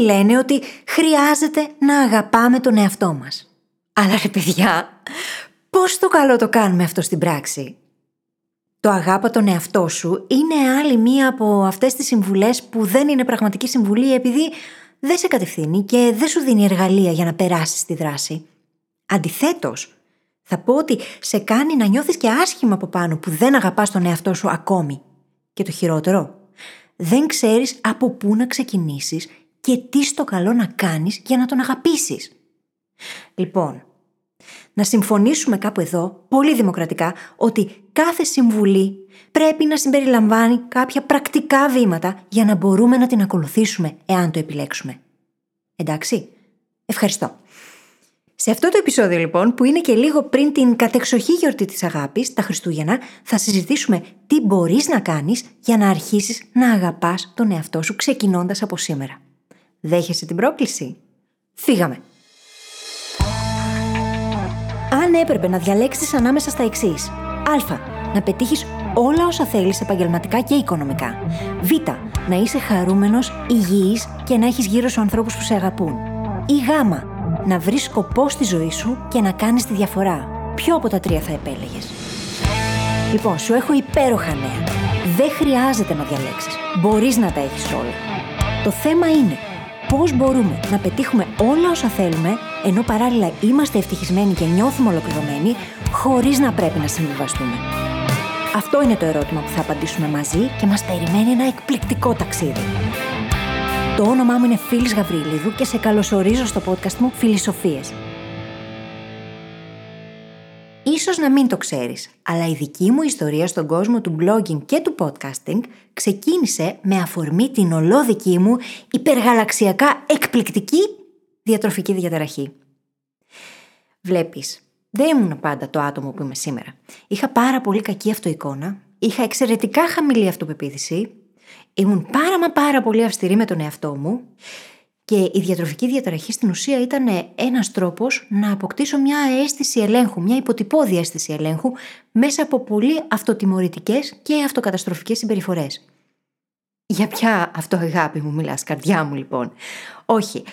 Όλοι λένε ότι χρειάζεται να αγαπάμε τον εαυτό μας. Αλλά ρε παιδιά, πώς το καλό το κάνουμε αυτό στην πράξη; Το αγάπα τον εαυτό σου είναι άλλη μία από αυτές τις συμβουλές που δεν είναι πραγματική συμβουλή επειδή δεν σε κατευθύνει και δεν σου δίνει εργαλεία για να περάσεις τη δράση. Αντιθέτως, θα πω ότι σε κάνει να νιώθεις και άσχημα από πάνω που δεν αγαπάς τον εαυτό σου ακόμη. Και το χειρότερο, δεν ξέρεις από πού να ξεκινήσεις και τι στο καλό να κάνεις για να τον αγαπήσεις. Λοιπόν, να συμφωνήσουμε κάπου εδώ, πολύ δημοκρατικά, ότι κάθε συμβουλή πρέπει να συμπεριλαμβάνει κάποια πρακτικά βήματα για να μπορούμε να την ακολουθήσουμε εάν το επιλέξουμε. Εντάξει, ευχαριστώ. Σε αυτό το επεισόδιο λοιπόν, που είναι και λίγο πριν την κατεξοχή γιορτή της αγάπης, τα Χριστούγεννα, θα συζητήσουμε τι μπορείς να κάνεις για να αρχίσεις να αγαπάς τον εαυτό σου ξεκινώντας από σήμερα. Δέχεσαι την πρόκληση; Φύγαμε! Αν έπρεπε να διαλέξεις ανάμεσα στα εξής. Α. Να πετύχεις όλα όσα θέλεις επαγγελματικά και οικονομικά. Β. Να είσαι χαρούμενος, υγιής και να έχεις γύρω σου ανθρώπους που σε αγαπούν. Ή Γ να βρεις σκοπό στη ζωή σου και να κάνεις τη διαφορά. Ποιο από τα τρία θα επέλεγες; Λοιπόν, σου έχω υπέροχα νέα. Δεν χρειάζεται να διαλέξεις. Μπορείς να τα έχεις όλα. Το θέμα είναι πώς μπορούμε να πετύχουμε όλα όσα θέλουμε, ενώ παράλληλα είμαστε ευτυχισμένοι και νιώθουμε ολοκληρωμένοι, χωρίς να πρέπει να συμβιβαστούμε. Αυτό είναι το ερώτημα που θα απαντήσουμε μαζί και μας περιμένει ένα εκπληκτικό ταξίδι. Το όνομά μου είναι Φίλης Γαβρίλιδου και σε καλωσορίζω στο podcast μου Φιλισοφίες. Να μην το ξέρεις, αλλά η δική μου ιστορία στον κόσμο του blogging και του podcasting ξεκίνησε με αφορμή την ολόδική μου υπεργαλαξιακά εκπληκτική διατροφική διαταραχή. Βλέπεις, δεν ήμουν πάντα το άτομο που είμαι σήμερα. Είχα πάρα πολύ κακή αυτοεικόνα, είχα εξαιρετικά χαμηλή αυτοπεποίθηση, Ήμουν πάρα μα πάρα πολύ αυστηρή με τον εαυτό μου και η διατροφική διαταραχή στην ουσία ήταν ένας τρόπος να αποκτήσω μια αίσθηση ελέγχου, μια υποτυπώδη αίσθηση ελέγχου μέσα από πολύ αυτοτιμωρητικές και αυτοκαταστροφικές συμπεριφορές. Για ποια αυτοαγάπη μου μιλάς, καρδιά μου λοιπόν; Όχι.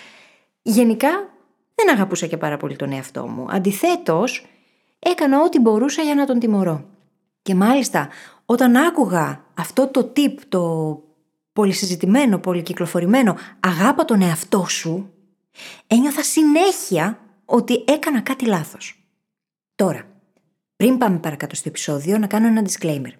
Γενικά δεν αγαπούσα και πάρα πολύ τον εαυτό μου. Αντιθέτως, έκανα ό,τι μπορούσα για να τον τιμωρώ. Και μάλιστα, όταν άκουγα αυτό το tip, το πολυσυζητημένο, πολυκυκλοφορημένο «αγάπα τον εαυτό σου», ένιωθα συνέχεια ότι έκανα κάτι λάθος. Τώρα, πριν πάμε παρακάτω στο επεισόδιο, να κάνω ένα disclaimer.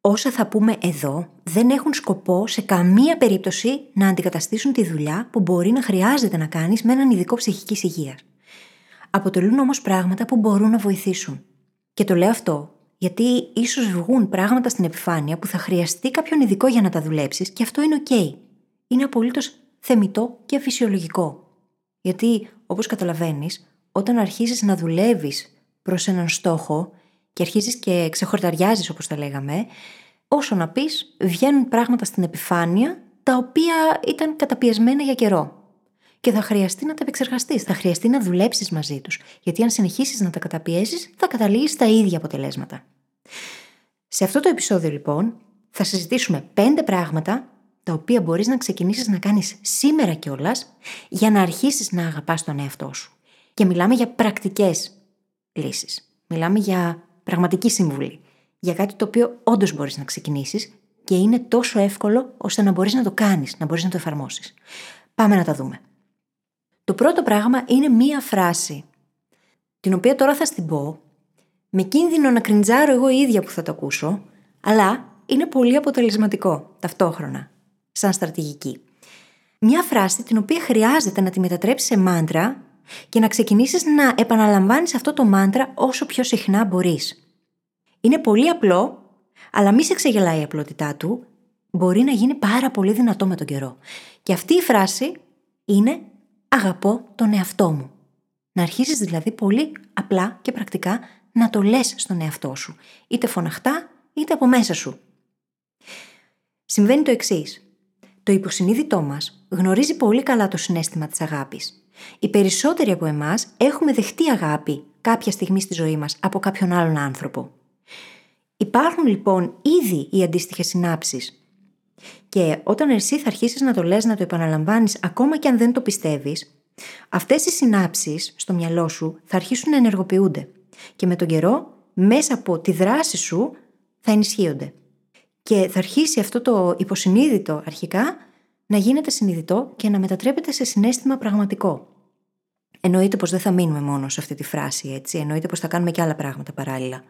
Όσα θα πούμε εδώ δεν έχουν σκοπό σε καμία περίπτωση να αντικαταστήσουν τη δουλειά που μπορεί να χρειάζεται να κάνεις με έναν ειδικό ψυχικής υγείας. Αποτελούν όμως πράγματα που μπορούν να βοηθήσουν. Και το λέω αυτό γιατί ίσως βγουν πράγματα στην επιφάνεια που θα χρειαστεί κάποιον ειδικό για να τα δουλέψεις και αυτό είναι OK. Είναι απολύτως θεμητό και φυσιολογικό. Γιατί, όπως καταλαβαίνεις, όταν αρχίζεις να δουλεύεις προς έναν στόχο και αρχίζεις και ξεχορταριάζεις, όπως τα λέγαμε, όσο να πεις, βγαίνουν πράγματα στην επιφάνεια τα οποία ήταν καταπιεσμένα για καιρό. Και θα χρειαστεί να τα επεξεργαστείς, θα χρειαστεί να δουλέψεις μαζί τους. Γιατί αν συνεχίσεις να τα καταπιέσει, θα καταλήγεις στα ίδια αποτελέσματα. Σε αυτό το επεισόδιο, λοιπόν, θα συζητήσουμε πέντε πράγματα τα οποία μπορείς να ξεκινήσεις να κάνεις σήμερα κιόλας για να αρχίσεις να αγαπάς τον εαυτό σου. Και μιλάμε για πρακτικές λύσεις. Μιλάμε για πραγματική συμβουλή. Για κάτι το οποίο όντως μπορείς να ξεκινήσεις και είναι τόσο εύκολο ώστε να μπορείς να το κάνεις, να μπορείς να το εφαρμόσεις. Πάμε να τα δούμε. Το πρώτο πράγμα είναι μία φράση, την οποία τώρα θα στην πω, με κίνδυνο να κριντζάρω εγώ η ίδια που θα το ακούσω, αλλά είναι πολύ αποτελεσματικό ταυτόχρονα, σαν στρατηγική. Μια φράση την οποία χρειάζεται να τη μετατρέψεις σε μάντρα και να ξεκινήσεις να επαναλαμβάνεις αυτό το μάντρα όσο πιο συχνά μπορείς. Είναι πολύ απλό, αλλά μη σε ξεγελάει η απλότητά του, μπορεί να γίνει πάρα πολύ δυνατό με τον καιρό. Και αυτή η φράση είναι αγαπώ τον εαυτό μου. Να αρχίσεις δηλαδή πολύ απλά και πρακτικά να το λες στον εαυτό σου, είτε φωναχτά είτε από μέσα σου. Συμβαίνει το εξής. Το υποσυνείδητό μας γνωρίζει πολύ καλά το συνέστημα της αγάπης. Οι περισσότεροι από εμάς έχουμε δεχτεί αγάπη κάποια στιγμή στη ζωή μας από κάποιον άλλον άνθρωπο. Υπάρχουν λοιπόν ήδη οι αντίστοιχες συνάψεις Και όταν εσύ θα αρχίσεις να το λες, να το επαναλαμβάνεις, ακόμα και αν δεν το πιστεύεις, αυτές οι συνάψεις στο μυαλό σου θα αρχίσουν να ενεργοποιούνται. Και με τον καιρό, μέσα από τη δράση σου, θα ενισχύονται. Και θα αρχίσει αυτό το υποσυνείδητο αρχικά να γίνεται συνειδητό και να μετατρέπεται σε συνέστημα πραγματικό. Εννοείται πως δεν θα μείνουμε μόνο σε αυτή τη φράση, έτσι. Εννοείται πως θα κάνουμε και άλλα πράγματα παράλληλα.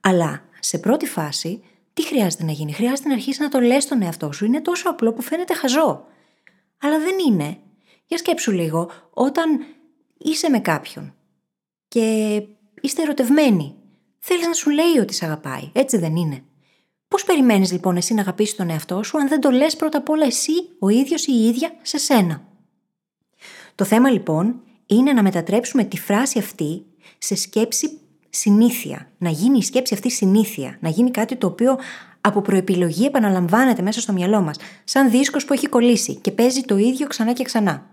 Αλλά σε πρώτη φάση, τι χρειάζεται να γίνει; Χρειάζεται να αρχίσεις να το λες στον εαυτό σου. Είναι τόσο απλό που φαίνεται χαζό. Αλλά δεν είναι. Για σκέψου λίγο, όταν είσαι με κάποιον και είστε ερωτευμένοι, θέλεις να σου λέει ότι σε αγαπάει. Έτσι δεν είναι. Πώς περιμένεις λοιπόν εσύ να αγαπήσεις τον εαυτό σου, αν δεν το λες πρώτα απ' όλα εσύ, ο ίδιος ή η ίδια, σε σένα; Το θέμα λοιπόν είναι να μετατρέψουμε τη φράση αυτή σε σκέψη συνήθεια. Να γίνει η σκέψη αυτή συνήθεια. Να γίνει κάτι το οποίο από προεπιλογή επαναλαμβάνεται μέσα στο μυαλό μας, σαν δίσκος που έχει κολλήσει και παίζει το ίδιο ξανά και ξανά.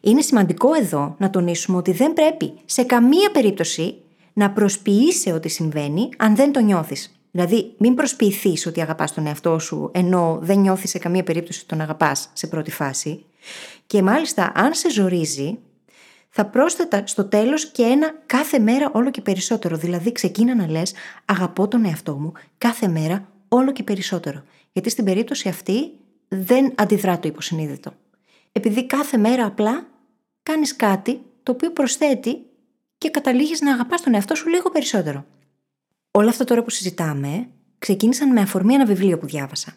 Είναι σημαντικό εδώ να τονίσουμε ότι δεν πρέπει σε καμία περίπτωση να προσποιείσαι ότι συμβαίνει αν δεν το νιώθεις. Δηλαδή, μην προσποιηθείς ότι αγαπάς τον εαυτό σου, ενώ δεν νιώθεις σε καμία περίπτωση ότι τον αγαπάς σε πρώτη φάση. Και μάλιστα, αν σε ζορίζει, θα πρόσθετα στο τέλος και ένα κάθε μέρα όλο και περισσότερο. Δηλαδή ξεκίνα να λες αγαπώ τον εαυτό μου κάθε μέρα όλο και περισσότερο. Γιατί στην περίπτωση αυτή δεν αντιδρά το υποσυνείδητο. Επειδή κάθε μέρα απλά κάνεις κάτι το οποίο προσθέτει και καταλήγεις να αγαπάς τον εαυτό σου λίγο περισσότερο. Όλα αυτά τώρα που συζητάμε ξεκίνησαν με αφορμή ένα βιβλίο που διάβασα.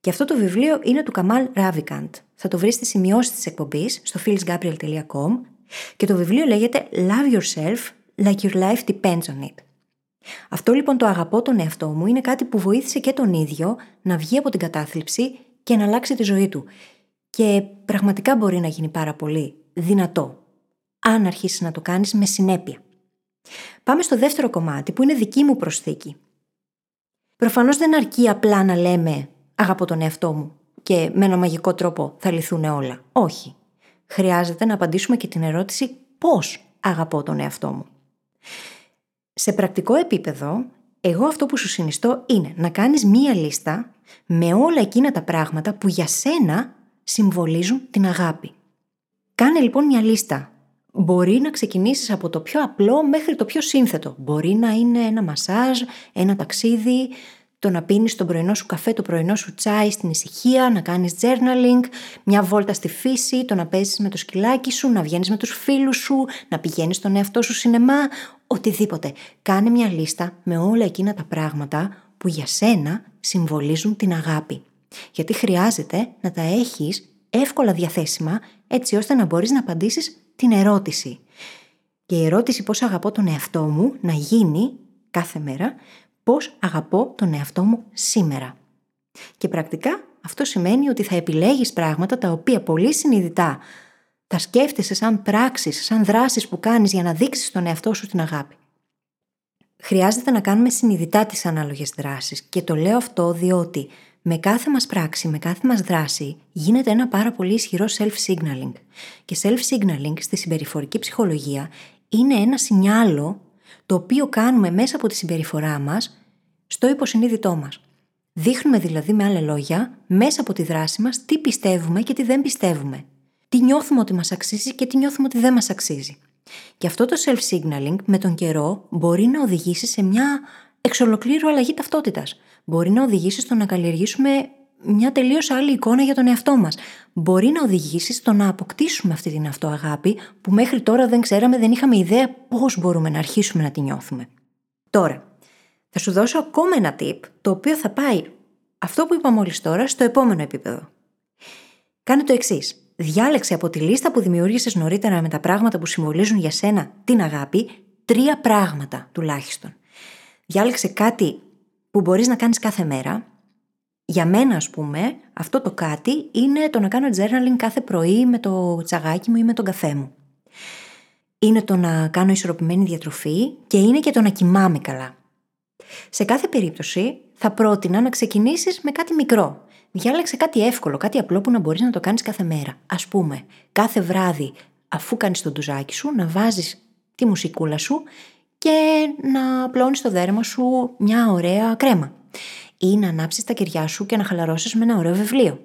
Και αυτό το βιβλίο είναι του Καμάλ Ράβικαντ. Θα το βρεις στη σημειώσεις της εκπομπής στο phyllisgabriel.com και το βιβλίο λέγεται Love Yourself Like Your Life Depends on It. Αυτό λοιπόν το αγαπώ τον εαυτό μου είναι κάτι που βοήθησε και τον ίδιο να βγει από την κατάθλιψη και να αλλάξει τη ζωή του. Και πραγματικά μπορεί να γίνει πάρα πολύ δυνατό, αν αρχίσεις να το κάνεις με συνέπεια. Πάμε στο δεύτερο κομμάτι που είναι δική μου προσθήκη. Προφανώς δεν αρκεί απλά να λέμε αγαπώ τον εαυτό μου και με ένα μαγικό τρόπο θα λυθούν όλα. Όχι χρειάζεται να απαντήσουμε και την ερώτηση πώς αγαπώ τον εαυτό μου. Σε πρακτικό επίπεδο, εγώ αυτό που σου συνιστώ είναι να κάνεις μία λίστα με όλα εκείνα τα πράγματα που για σένα συμβολίζουν την αγάπη. Κάνε λοιπόν μια λίστα. Μπορεί να ξεκινήσεις από το πιο απλό μέχρι το πιο σύνθετο. Μπορεί να είναι ένα μασάζ, ένα ταξίδι, το να πίνεις τον πρωινό σου καφέ, το πρωινό σου τσάι στην ησυχία, να κάνεις journaling, μια βόλτα στη φύση, το να παίζεις με το σκυλάκι σου, να βγαίνεις με τους φίλους σου, να πηγαίνεις στον εαυτό σου σινεμά, οτιδήποτε. Κάνε μια λίστα με όλα εκείνα τα πράγματα που για σένα συμβολίζουν την αγάπη. Γιατί χρειάζεται να τα έχεις εύκολα διαθέσιμα έτσι ώστε να μπορείς να απαντήσεις την ερώτηση. Και η ερώτηση πώς αγαπώ τον εαυτό μου να γίνει κάθε μέρα πώς αγαπώ τον εαυτό μου σήμερα. Και πρακτικά αυτό σημαίνει ότι θα επιλέγεις πράγματα τα οποία πολύ συνειδητά τα σκέφτεσαι σαν πράξεις, σαν δράσεις που κάνεις για να δείξεις τον εαυτό σου την αγάπη. Χρειάζεται να κάνουμε συνειδητά τις ανάλογες δράσεις και το λέω αυτό διότι με κάθε μας πράξη, με κάθε μας δράση γίνεται ένα πάρα πολύ ισχυρό self-signaling. Και self-signaling στη συμπεριφορική ψυχολογία είναι ένα σινιάλο το οποίο κάνουμε μέσα από τη συμπεριφορά μας στο υποσυνείδητό μας. Δείχνουμε δηλαδή με άλλα λόγια, μέσα από τη δράση μας, τι πιστεύουμε και τι δεν πιστεύουμε. Τι νιώθουμε ότι μας αξίζει και τι νιώθουμε ότι δεν μας αξίζει. Και αυτό το self-signaling με τον καιρό μπορεί να οδηγήσει σε μια εξολοκλήρου αλλαγή ταυτότητας. Μπορεί να οδηγήσει στο να καλλιεργήσουμε μια τελείως άλλη εικόνα για τον εαυτό μας. Μπορεί να οδηγήσει στο να αποκτήσουμε αυτή την αυτοαγάπη που μέχρι τώρα δεν ξέραμε, δεν είχαμε ιδέα πώς μπορούμε να αρχίσουμε να τη νιώθουμε. Τώρα, θα σου δώσω ακόμα ένα tip το οποίο θα πάει αυτό που είπα μόλις τώρα στο επόμενο επίπεδο. Κάνε το εξής. Διάλεξε από τη λίστα που δημιούργησες νωρίτερα με τα πράγματα που συμβολίζουν για σένα την αγάπη, τρία πράγματα τουλάχιστον. Διάλεξε κάτι που μπορείς να κάνεις κάθε μέρα, για μένα, ας πούμε, αυτό το κάτι είναι το να κάνω journaling κάθε πρωί με το τσαγάκι μου ή με τον καφέ μου. Είναι το να κάνω ισορροπημένη διατροφή και είναι και το να κοιμάμαι καλά. Σε κάθε περίπτωση, θα πρότεινα να ξεκινήσεις με κάτι μικρό. Διάλεξε κάτι εύκολο, κάτι απλό που να μπορείς να το κάνεις κάθε μέρα. Α πούμε, κάθε βράδυ, αφού κάνεις το ντουζάκι σου, να βάζεις τη μουσικούλα σου και να πλώνει το δέρμα σου μια ωραία κρέμα ή να ανάψεις τα κεριά σου και να χαλαρώσεις με ένα ωραίο βιβλίο.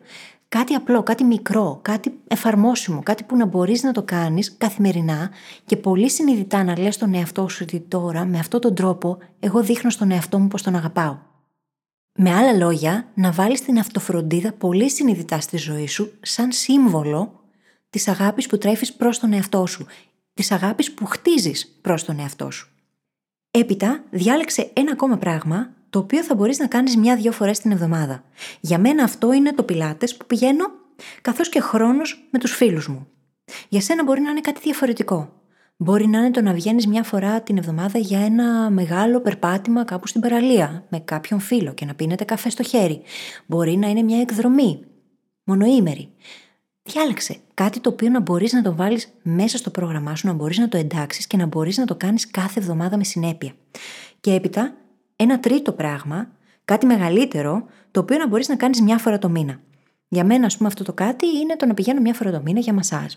Κάτι απλό, κάτι μικρό, κάτι εφαρμόσιμο, κάτι που να μπορείς να το κάνεις καθημερινά και πολύ συνειδητά να λες στον εαυτό σου ότι τώρα με αυτόν τον τρόπο εγώ δείχνω στον εαυτό μου πως τον αγαπάω. Με άλλα λόγια, να βάλεις την αυτοφροντίδα πολύ συνειδητά στη ζωή σου σαν σύμβολο της αγάπης που τρέφεις προς τον εαυτό σου, της αγάπης που χτίζεις προς τον εαυτό σου. Έπειτα, διάλεξε ένα ακόμα πράγμα το οποίο θα μπορείς να κάνεις μια-δυο φορές την εβδομάδα. Για μένα αυτό είναι το πιλάτες που πηγαίνω καθώς και χρόνος με τους φίλους μου. Για σένα μπορεί να είναι κάτι διαφορετικό. Μπορεί να είναι το να βγαίνεις μια φορά την εβδομάδα για ένα μεγάλο περπάτημα κάπου στην παραλία με κάποιον φίλο και να πίνετε καφέ στο χέρι. Μπορεί να είναι μια εκδρομή, μονοήμερη. Διάλεξε κάτι το οποίο να μπορείς να το βάλεις μέσα στο πρόγραμμά σου, να μπορείς να το εντάξεις και να μπορείς να το κάνεις κάθε εβδομάδα με συνέπεια. Και έπειτα ένα τρίτο πράγμα, κάτι μεγαλύτερο, το οποίο να μπορείς να κάνεις μια φορά το μήνα. Για μένα, ας πούμε, αυτό το κάτι είναι το να πηγαίνω μια φορά το μήνα για μασάζ.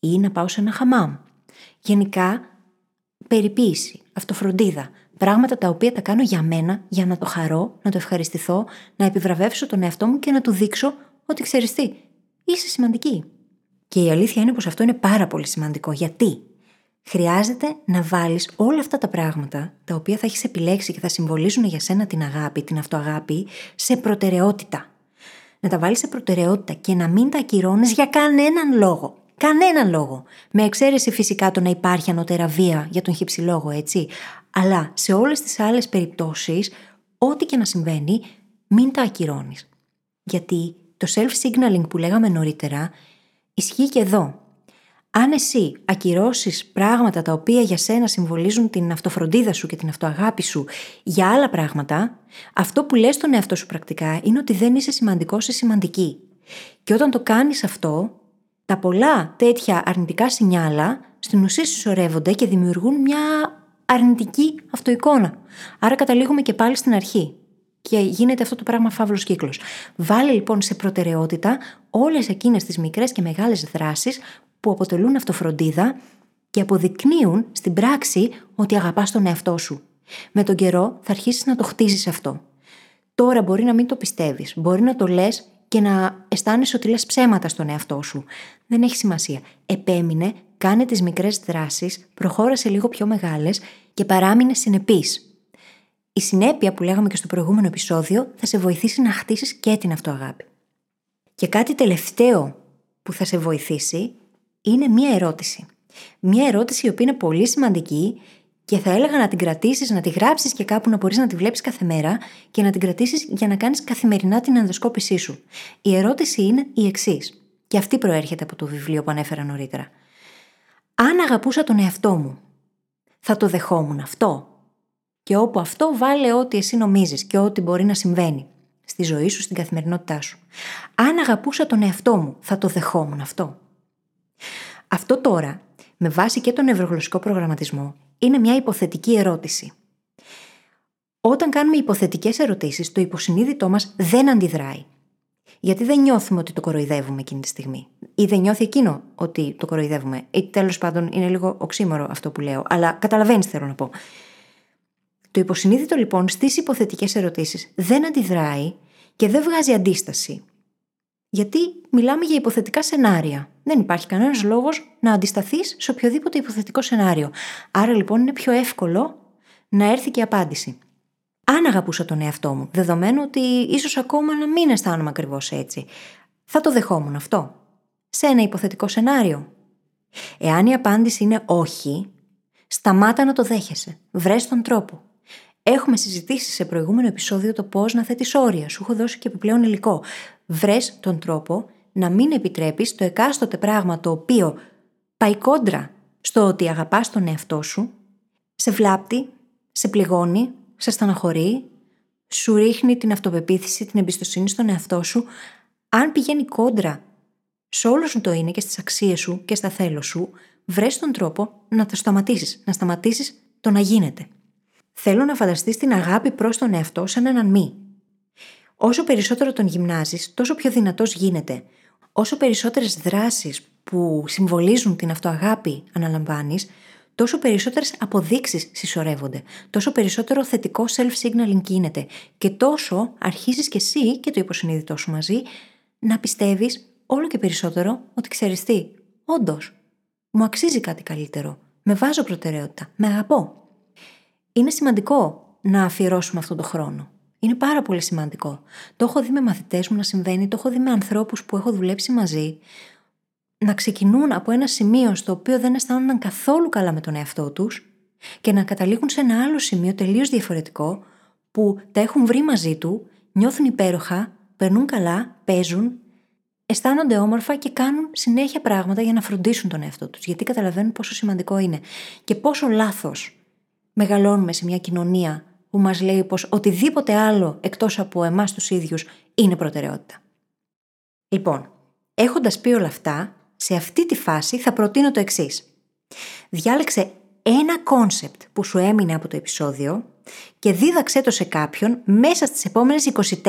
Ή να πάω σε ένα χαμάμ. Γενικά, περιποίηση, αυτοφροντίδα. Πράγματα τα οποία τα κάνω για μένα, για να το χαρώ, να το ευχαριστηθώ, να επιβραβεύσω τον εαυτό μου και να του δείξω ότι ξέρεις τι, είσαι σημαντική. Και η αλήθεια είναι πως αυτό είναι πάρα πολύ σημαντικό. Γιατί; Χρειάζεται να βάλεις όλα αυτά τα πράγματα, τα οποία θα έχεις επιλέξει και θα συμβολίζουν για σένα την αγάπη, την αυτοαγάπη, σε προτεραιότητα. Να τα βάλεις σε προτεραιότητα και να μην τα ακυρώνεις για κανέναν λόγο. Κανέναν λόγο. Με εξαίρεση φυσικά το να υπάρχει ανώτερα βία για τον χυψηλόγο, έτσι. Αλλά σε όλες τις άλλες περιπτώσεις, ό,τι και να συμβαίνει, μην τα ακυρώνεις. Γιατί το self-signaling που λέγαμε νωρίτερα ισχύει και εδώ αν εσύ ακυρώσεις πράγματα τα οποία για σένα συμβολίζουν την αυτοφροντίδα σου και την αυτοαγάπη σου για άλλα πράγματα, αυτό που λες στον εαυτό σου πρακτικά είναι ότι δεν είσαι σημαντικός ή σημαντική. Και όταν το κάνεις αυτό, τα πολλά τέτοια αρνητικά σινιάλα στην ουσία συσσωρεύονται και δημιουργούν μια αρνητική αυτοεικόνα. Άρα καταλήγουμε και πάλι στην αρχή. Και γίνεται αυτό το πράγμα φαύλος κύκλος. Βάλε λοιπόν σε προτεραιότητα όλες εκείνες τις μικρές και μεγάλες δράσεις που αποτελούν αυτοφροντίδα και αποδεικνύουν στην πράξη ότι αγαπάς τον εαυτό σου. Με τον καιρό θα αρχίσεις να το χτίζεις αυτό. Τώρα μπορεί να μην το πιστεύεις, μπορεί να το λες και να αισθάνεσαι ότι λες ψέματα στον εαυτό σου. Δεν έχει σημασία. Επέμεινε, κάνε τις μικρές δράσεις, προχώρασε λίγο πιο μεγάλες και παράμεινε συνεπής. Η συνέπεια που λέγαμε και στο προηγούμενο επεισόδιο θα σε βοηθήσει να χτίσεις και την αυτοαγάπη. Και κάτι τελευταίο που θα σε βοηθήσει είναι μία ερώτηση. Μία ερώτηση η οποία είναι πολύ σημαντική και θα έλεγα να την κρατήσεις, να τη γράψεις και κάπου να μπορείς να τη βλέπεις κάθε μέρα και να την κρατήσεις για να κάνεις καθημερινά την ενδοσκόπησή σου. Η ερώτηση είναι η εξής. Και αυτή προέρχεται από το βιβλίο που ανέφερα νωρίτερα. Αν αγαπούσα τον εαυτό μου, θα το δεχόμουν αυτό; Και όπου αυτό βάλε ό,τι εσύ νομίζεις και ό,τι μπορεί να συμβαίνει στη ζωή σου, στην καθημερινότητά σου. Αν αγαπούσα τον εαυτό μου, θα το δεχόμουν αυτό. Αυτό τώρα, με βάση και τον νευρογλωσσικό προγραμματισμό, είναι μια υποθετική ερώτηση. Όταν κάνουμε υποθετικές ερωτήσεις, το υποσυνείδητό μας δεν αντιδράει. Γιατί δεν νιώθουμε ότι το κοροϊδεύουμε εκείνη τη στιγμή. Ή δεν νιώθει εκείνο ότι το κοροϊδεύουμε. Ή τέλος πάντων είναι λίγο οξύμορο αυτό που λέω. Αλλά καταλαβαίνεις, θέλω να πω. Το υποσυνείδητο λοιπόν στις υποθετικές ερωτήσεις δεν αντιδράει και δεν βγάζει αντίσταση. Γιατί μιλάμε για υποθετικά σενάρια. Δεν υπάρχει κανένας λόγος να αντισταθείς σε οποιοδήποτε υποθετικό σενάριο. Άρα λοιπόν είναι πιο εύκολο να έρθει και η απάντηση. Αν αγαπούσα τον εαυτό μου, δεδομένου ότι ίσως ακόμα να μην αισθάνομαι ακριβώς έτσι, θα το δεχόμουν αυτό. Σε ένα υποθετικό σενάριο. Εάν η απάντηση είναι όχι, σταμάτα να το δέχεσαι. Βρες τον τρόπο. Έχουμε συζητήσει σε προηγούμενο επεισόδιο το πώς να θέτεις όρια. Σου έχω δώσει και επιπλέον υλικό. Βρες τον τρόπο να μην επιτρέπεις το εκάστοτε πράγμα το οποίο πάει κόντρα στο ότι αγαπάς τον εαυτό σου, σε βλάπτει, σε πληγώνει, σε στεναχωρεί, σου ρίχνει την αυτοπεποίθηση, την εμπιστοσύνη στον εαυτό σου, αν πηγαίνει κόντρα σε όλο σου το είναι και στις αξίες σου και στα θέλω σου, βρες τον τρόπο να το σταματήσεις, να σταματήσεις το να γίνεται. Θέλω να φανταστείς την αγάπη προς τον εαυτό σαν έναν μη. Όσο περισσότερο τον γυμνάζεις, τόσο πιο δυνατός γίνεται. Όσο περισσότερες δράσεις που συμβολίζουν την αυτοαγάπη αναλαμβάνεις, τόσο περισσότερες αποδείξεις συσσωρεύονται, τόσο περισσότερο θετικό self-signaling γίνεται και τόσο αρχίζεις κι εσύ και το υποσυνείδητό σου μαζί να πιστεύεις όλο και περισσότερο ότι ξέρεις τι, όντως, μου αξίζει κάτι καλύτερο. Με βάζω προτεραιότητα. Με αγαπώ. Είναι σημαντικό να αφιερώσουμε αυτόν τον χρόνο. Είναι πάρα πολύ σημαντικό. Το έχω δει με μαθητές μου να συμβαίνει, το έχω δει με ανθρώπους που έχω δουλέψει μαζί, να ξεκινούν από ένα σημείο στο οποίο δεν αισθάνονταν καθόλου καλά με τον εαυτό τους και να καταλήγουν σε ένα άλλο σημείο τελείως διαφορετικό που τα έχουν βρει μαζί του, νιώθουν υπέροχα, περνούν καλά, παίζουν, αισθάνονται όμορφα και κάνουν συνέχεια πράγματα για να φροντίσουν τον εαυτό τους. Γιατί καταλαβαίνουν πόσο σημαντικό είναι και πόσο λάθος μεγαλώνουμε σε μια κοινωνία που μας λέει πως οτιδήποτε άλλο εκτός από εμάς τους ίδιους είναι προτεραιότητα. Λοιπόν, έχοντας πει όλα αυτά, σε αυτή τη φάση θα προτείνω το εξής. Διάλεξε ένα κόνσεπτ που σου έμεινε από το επεισόδιο και δίδαξέ το σε κάποιον μέσα στις επόμενες 24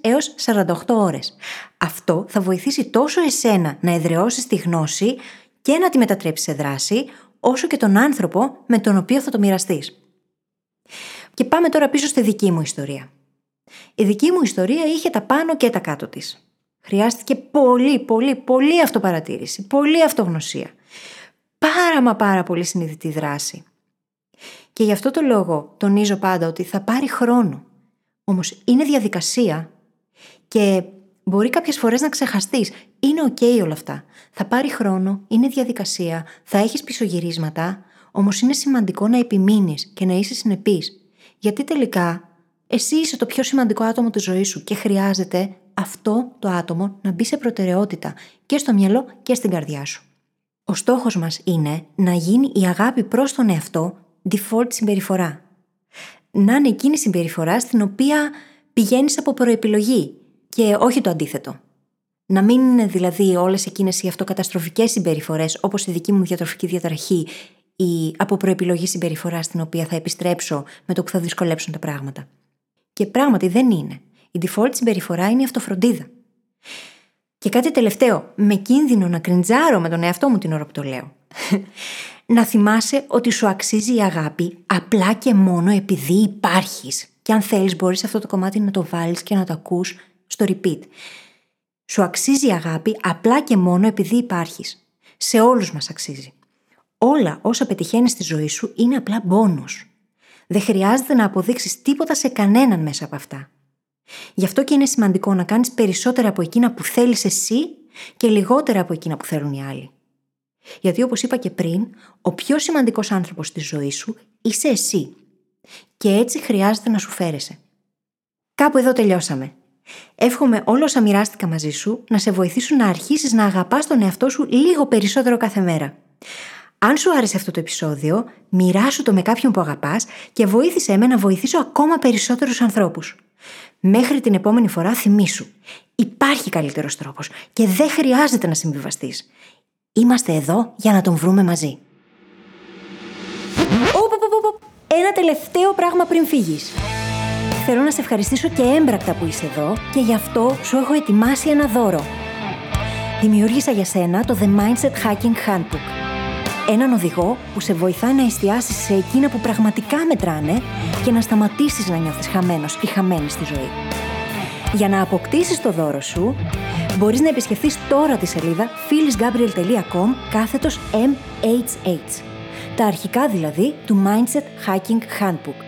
έως 48 ώρες. Αυτό θα βοηθήσει τόσο εσένα να εδραιώσεις τη γνώση και να τη μετατρέψεις σε δράση, όσο και τον άνθρωπο με τον οποίο θα το μοιραστείς. Και πάμε τώρα πίσω στη δική μου ιστορία. Η δική μου ιστορία είχε τα πάνω και τα κάτω της. Χρειάστηκε πολύ, πολύ, πολύ αυτοπαρατήρηση, πολύ αυτογνωσία. Πάρα μα πάρα πολύ συνειδητή δράση. Και γι' αυτό το λόγο τονίζω πάντα ότι θα πάρει χρόνο. Όμως είναι διαδικασία και μπορεί κάποιες φορές να ξεχαστείς. Είναι ok όλα αυτά. Θα πάρει χρόνο, είναι διαδικασία, θα έχεις πισωγυρίσματα, όμως είναι σημαντικό να επιμείνεις και να είσαι συνεπής. Γιατί τελικά εσύ είσαι το πιο σημαντικό άτομο της ζωής σου και χρειάζεται αυτό το άτομο να μπει σε προτεραιότητα και στο μυαλό και στην καρδιά σου. Ο στόχος μας είναι να γίνει η αγάπη προς τον εαυτό default συμπεριφορά. Να είναι εκείνη η συμπεριφορά στην οποία πηγαίνεις από προεπιλογή και όχι το αντίθετο. Να μην είναι δηλαδή όλες εκείνες οι αυτοκαταστροφικές συμπεριφορές όπως η δική μου διατροφική διαταραχή η από προεπιλογή συμπεριφοράς στην οποία θα επιστρέψω με το που θα δυσκολέψουν τα πράγματα. Και πράγματι δεν είναι. Η default συμπεριφορά είναι η αυτοφροντίδα. Και κάτι τελευταίο, με κίνδυνο να κριντζάρω με τον εαυτό μου την ώρα που το λέω. να θυμάσαι ότι σου αξίζει η αγάπη απλά και μόνο επειδή υπάρχεις. Και αν θέλεις μπορείς αυτό το κομμάτι να το βάλεις και να το ακούς στο repeat. Σου αξίζει η αγάπη απλά και μόνο επειδή υπάρχεις. Σε όλους μας αξίζει. Όλα όσα πετυχαίνεις στη ζωή σου είναι απλά μπόνους. Δεν χρειάζεται να αποδείξεις τίποτα σε κανέναν μέσα από αυτά. Γι' αυτό και είναι σημαντικό να κάνεις περισσότερα από εκείνα που θέλεις εσύ και λιγότερα από εκείνα που θέλουν οι άλλοι. Γιατί όπως είπα και πριν, ο πιο σημαντικός άνθρωπος στη ζωή σου είσαι εσύ. Και έτσι χρειάζεται να σου φέρεσαι. Κάπου εδώ τελειώσαμε. Εύχομαι όλα όσα μοιράστηκα μαζί σου να σε βοηθήσουν να αρχίσεις να αγαπάς τον εαυτό σου λίγο περισσότερο κάθε μέρα. Αν σου άρεσε αυτό το επεισόδιο, μοιράσου το με κάποιον που αγαπάς και βοήθησέ με να βοηθήσω ακόμα περισσότερους ανθρώπους. Μέχρι την επόμενη φορά θυμήσου. Υπάρχει καλύτερος τρόπος και δεν χρειάζεται να συμβιβαστείς. Είμαστε εδώ για να τον βρούμε μαζί. Ένα τελευταίο πράγμα πριν φύγεις. Θέλω να σε ευχαριστήσω και έμπρακτα που είσαι εδώ και γι' αυτό σου έχω ετοιμάσει ένα δώρο. Δημιούργησα για σένα το The Mindset Hacking Handbook Έναν οδηγό που σε βοηθάει να εστιάσεις σε εκείνα που πραγματικά μετράνε και να σταματήσεις να νιώθεις χαμένος ή χαμένη στη ζωή. Για να αποκτήσεις το δώρο σου, μπορείς να επισκεφθείς τώρα τη σελίδα phyllisgabriel.com κάθετος MHH. Τα αρχικά δηλαδή του Mindset Hacking Handbook.